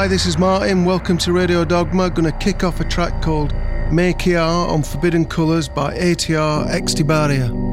Hi, this is Martin. Welcome to Radio Dogma. Gonna kick off a track called Makiar on Forbidden Colours by ATR Extibaria.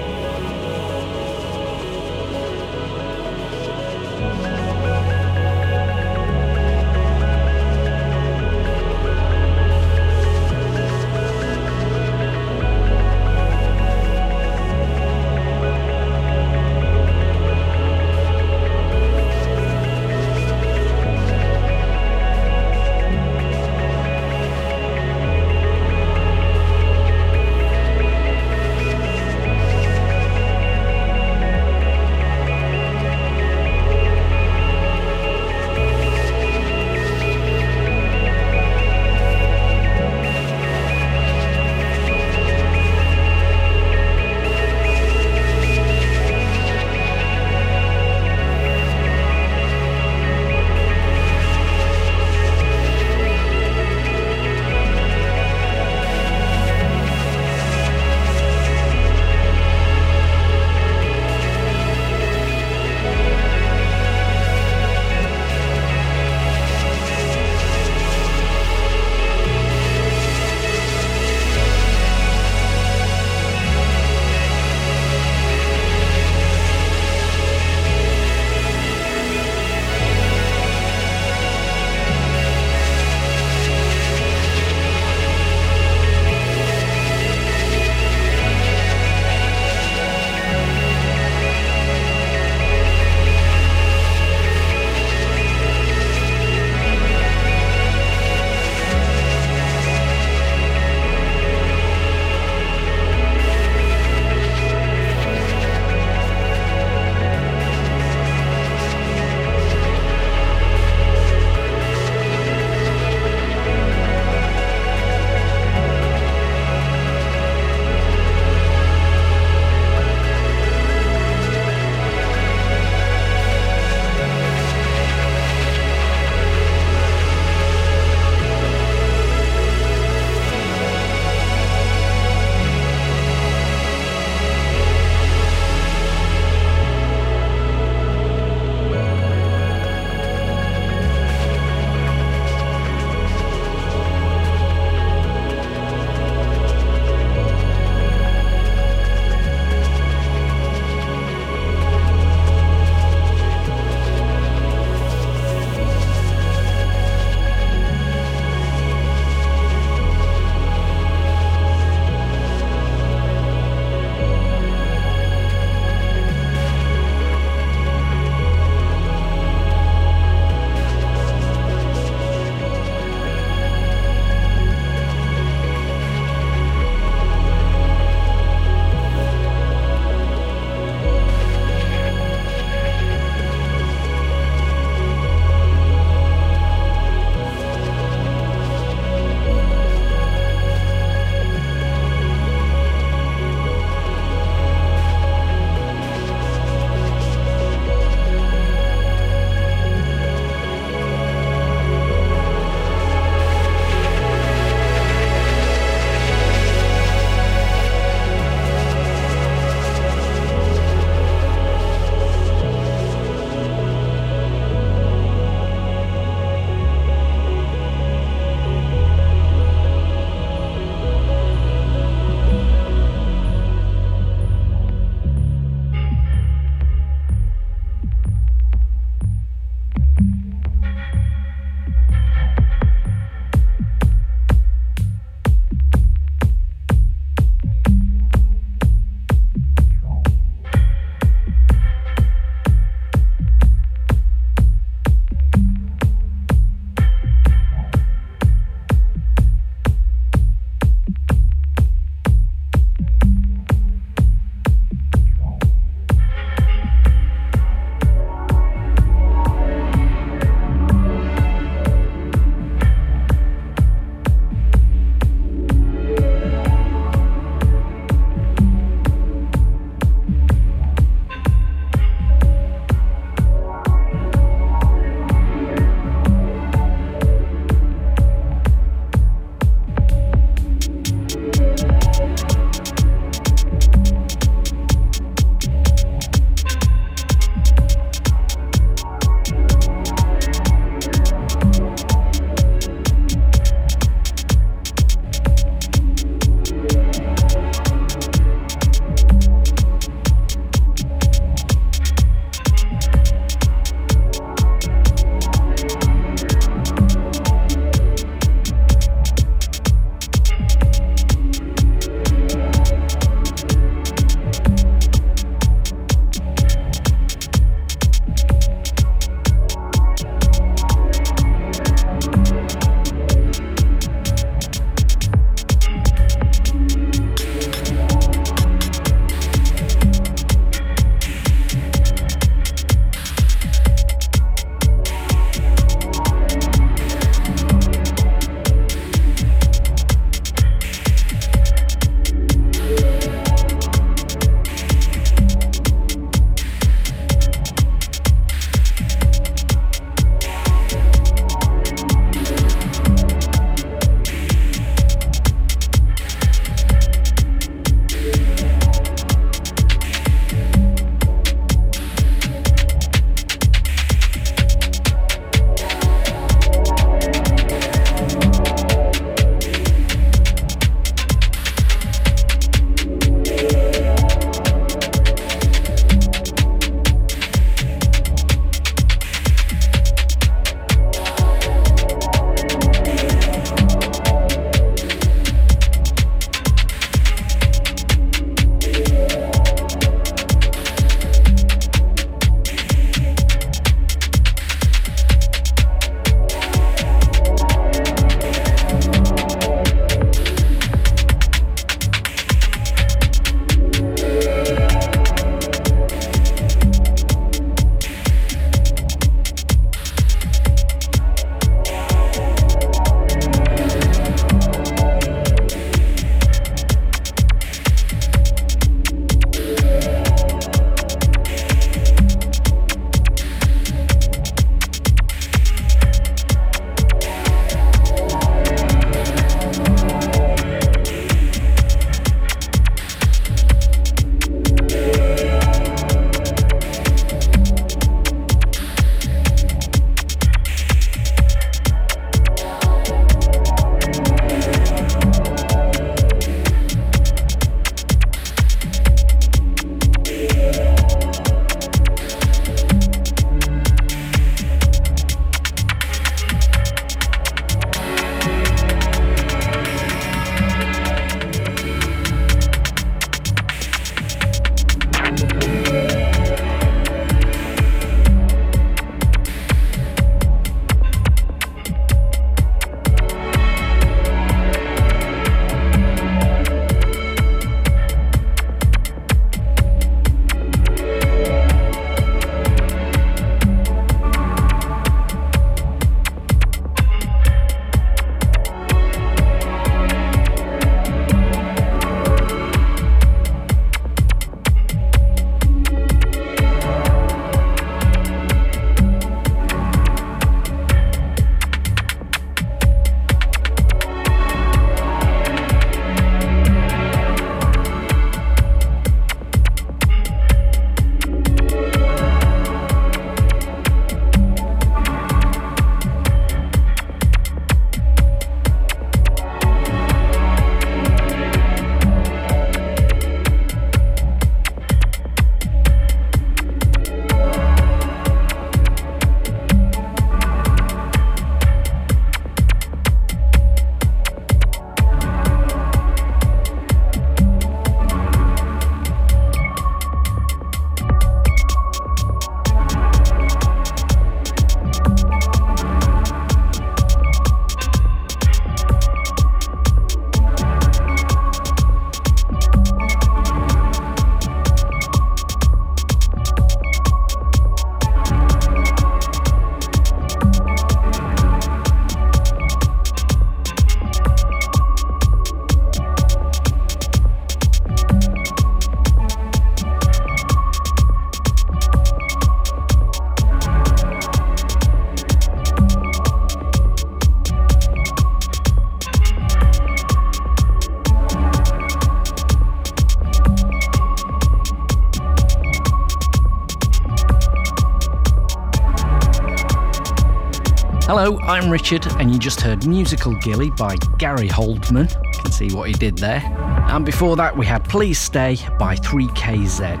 Hello, I'm Richard, and you just heard Musical Gilly by Gary Holdman. You can see what he did there. And before that, we had Please Stay by 3KZ.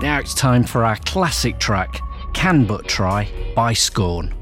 Now it's time for our classic track, Can But Try by Scorn.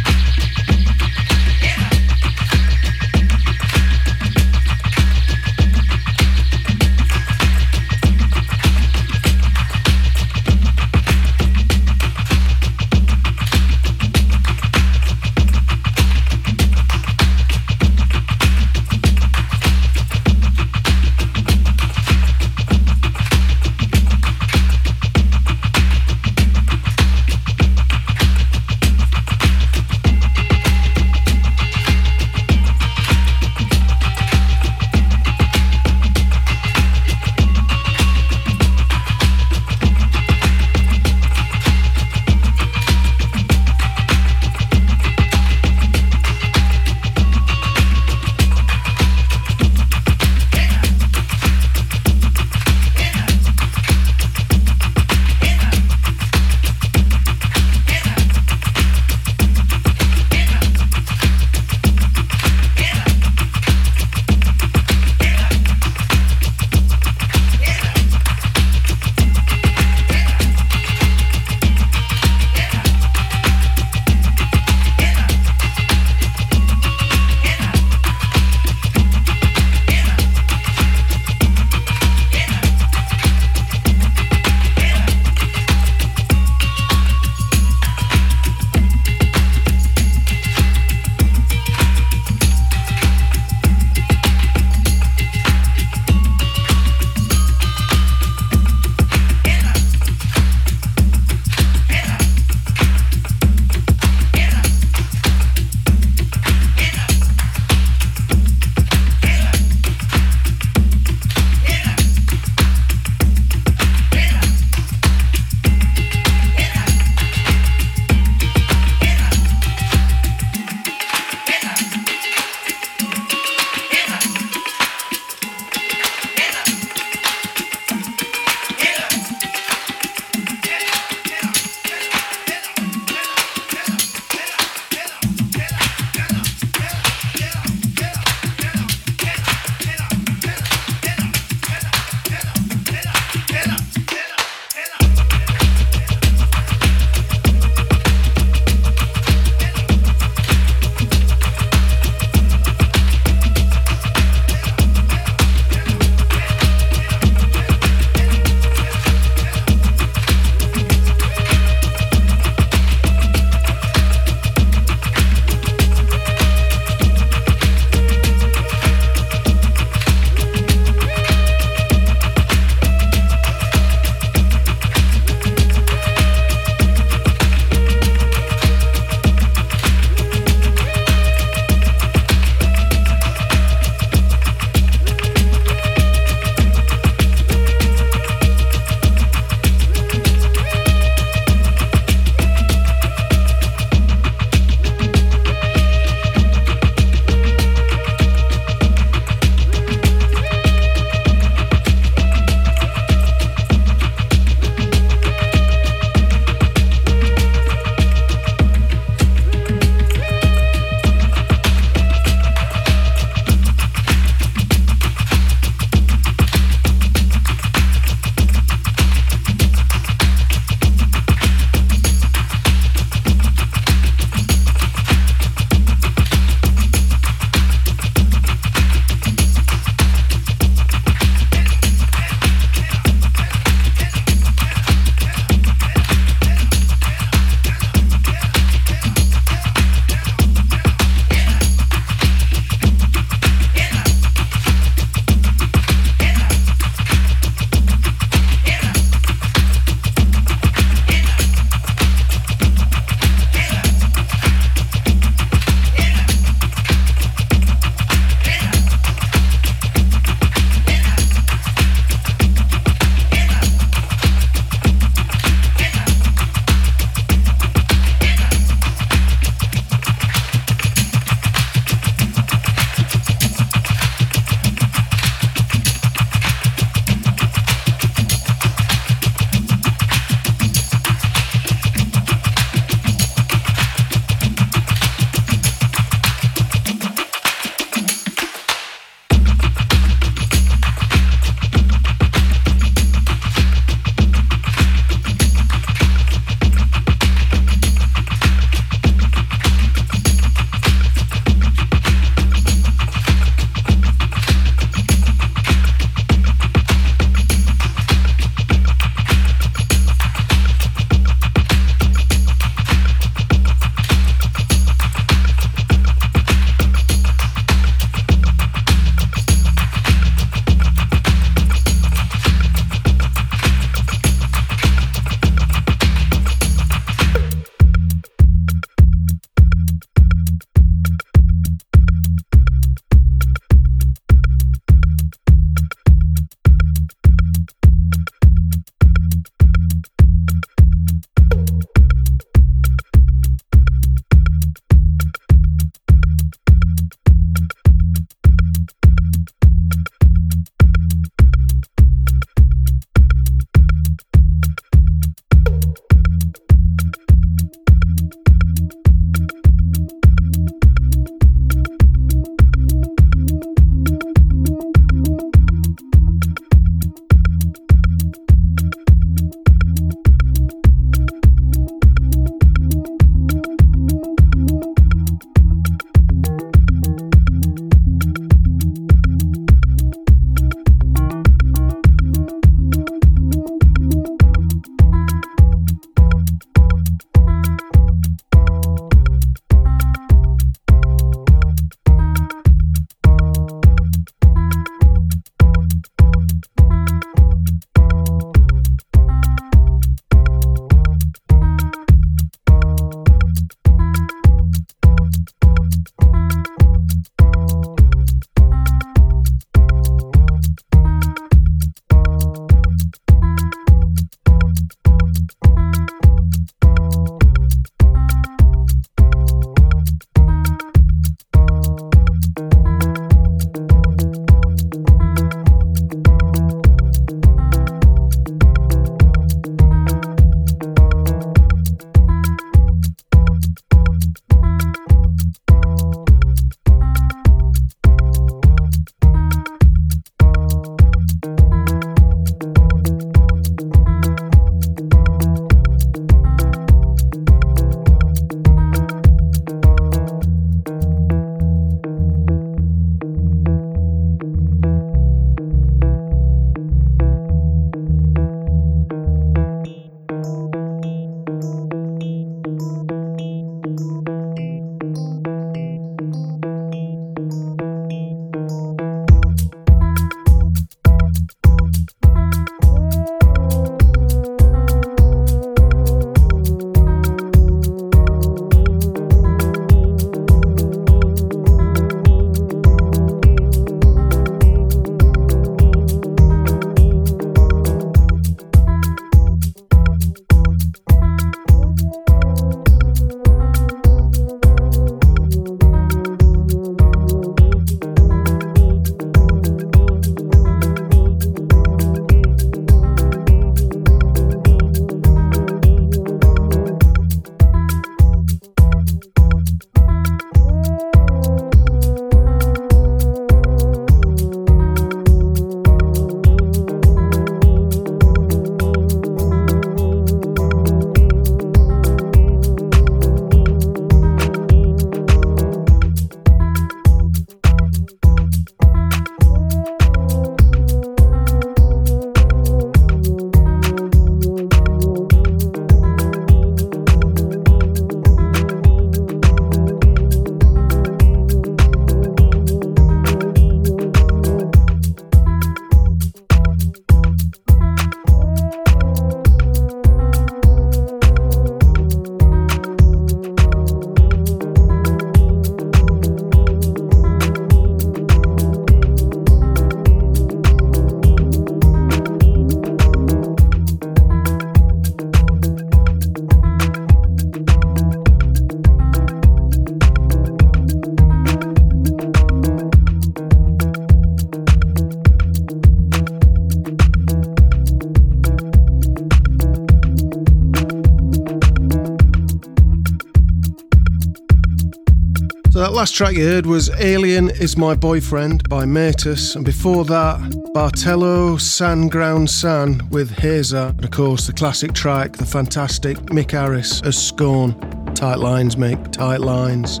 Last track you heard was Alien Is My Boyfriend by Matus, and before that, Bartello San Ground San with Hazer, and of course the classic track, the fantastic Mick Harris as Scorn. Tight lines, Mick, tight lines.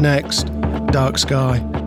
Next, Dark Sky.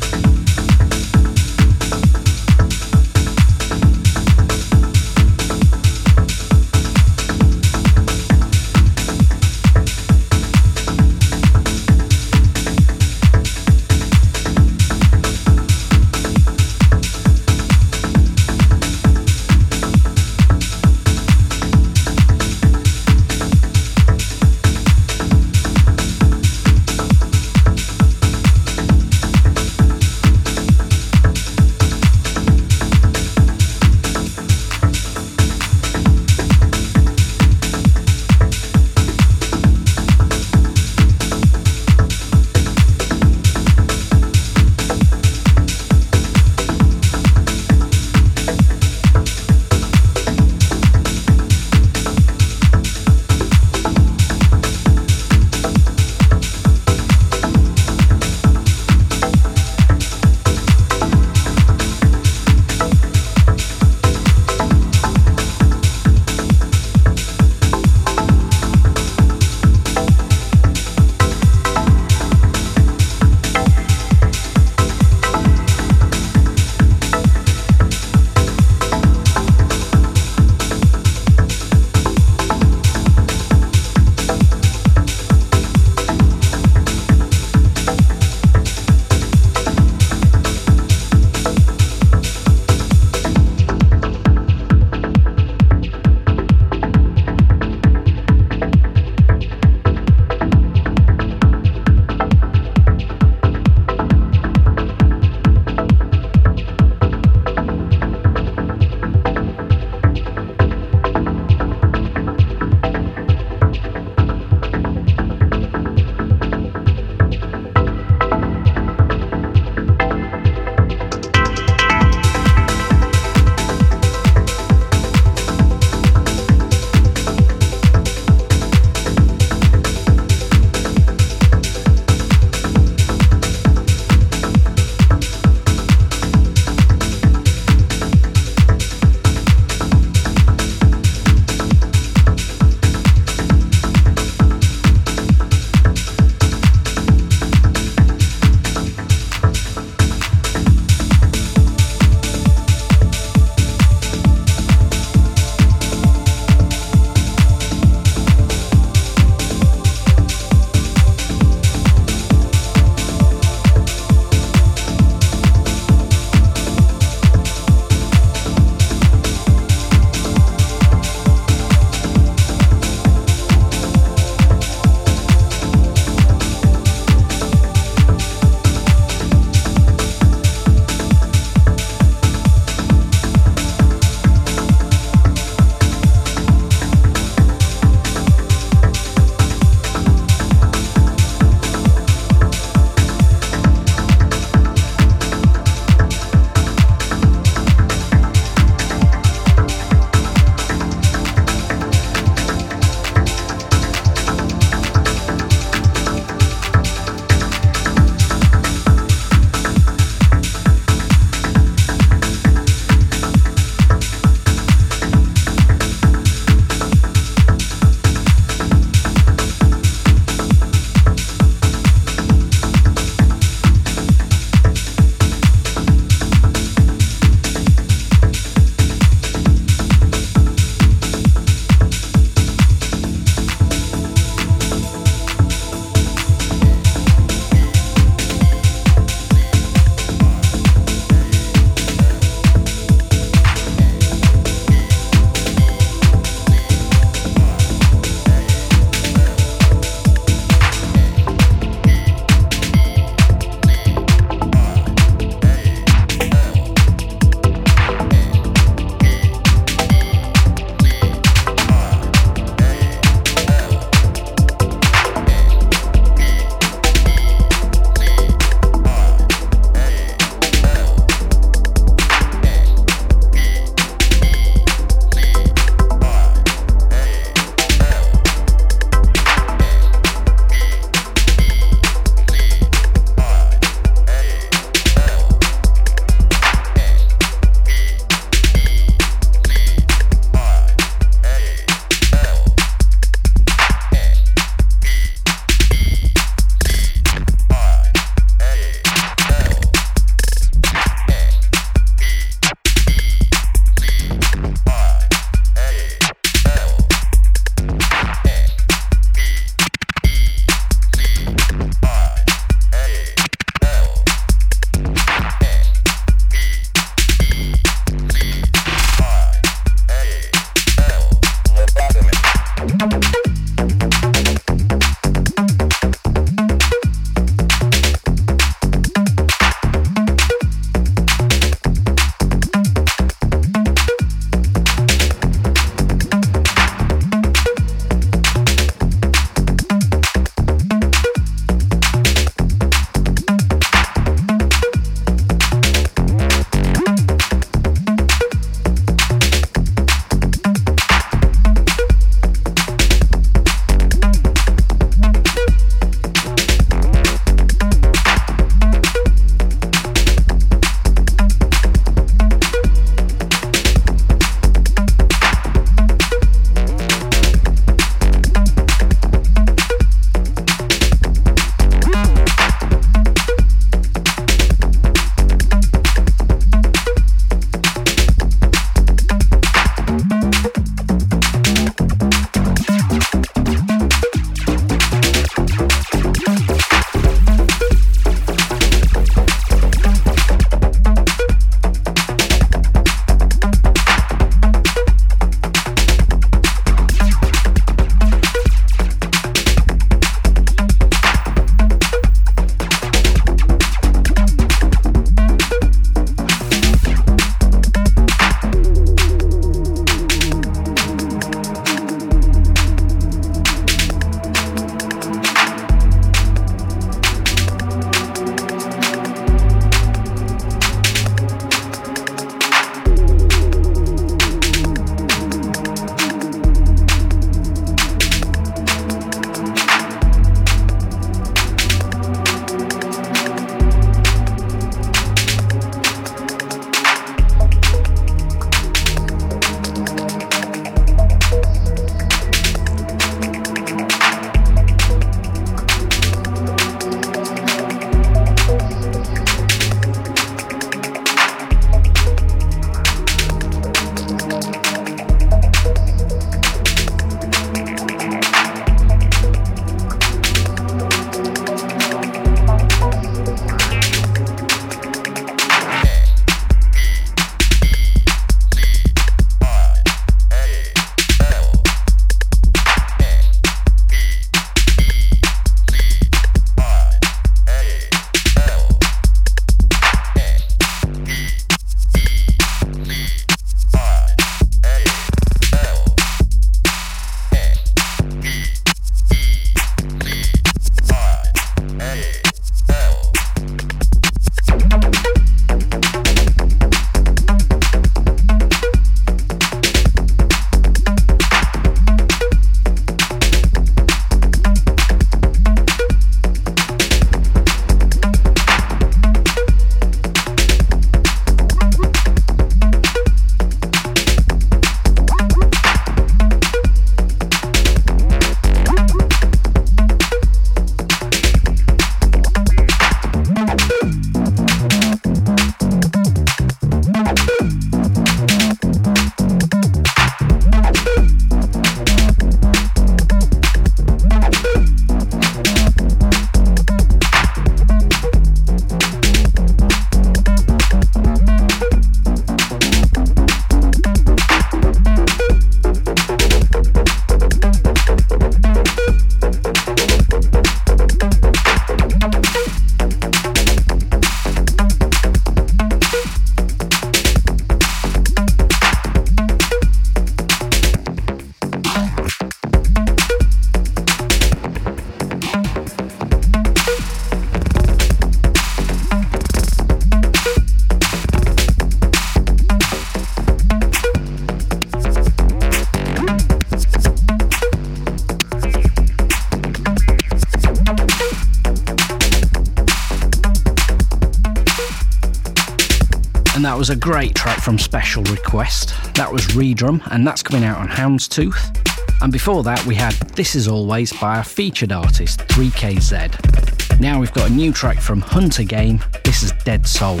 Was a great track from Special Request. That was Redrum, and that's coming out on Houndstooth. And before that, we had This Is Always by our featured artist, 3KZ. Now we've got a new track from Hunter Game. This is Dead Soul.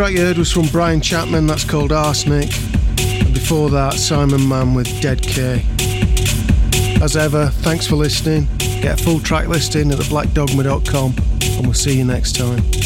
Track you heard was from Brian Chapman, that's called Arsenic. And before that, Simon Mann with Dead K. As ever, thanks for listening. Get a full track listing at theblackdogma.com, and we'll see you next time.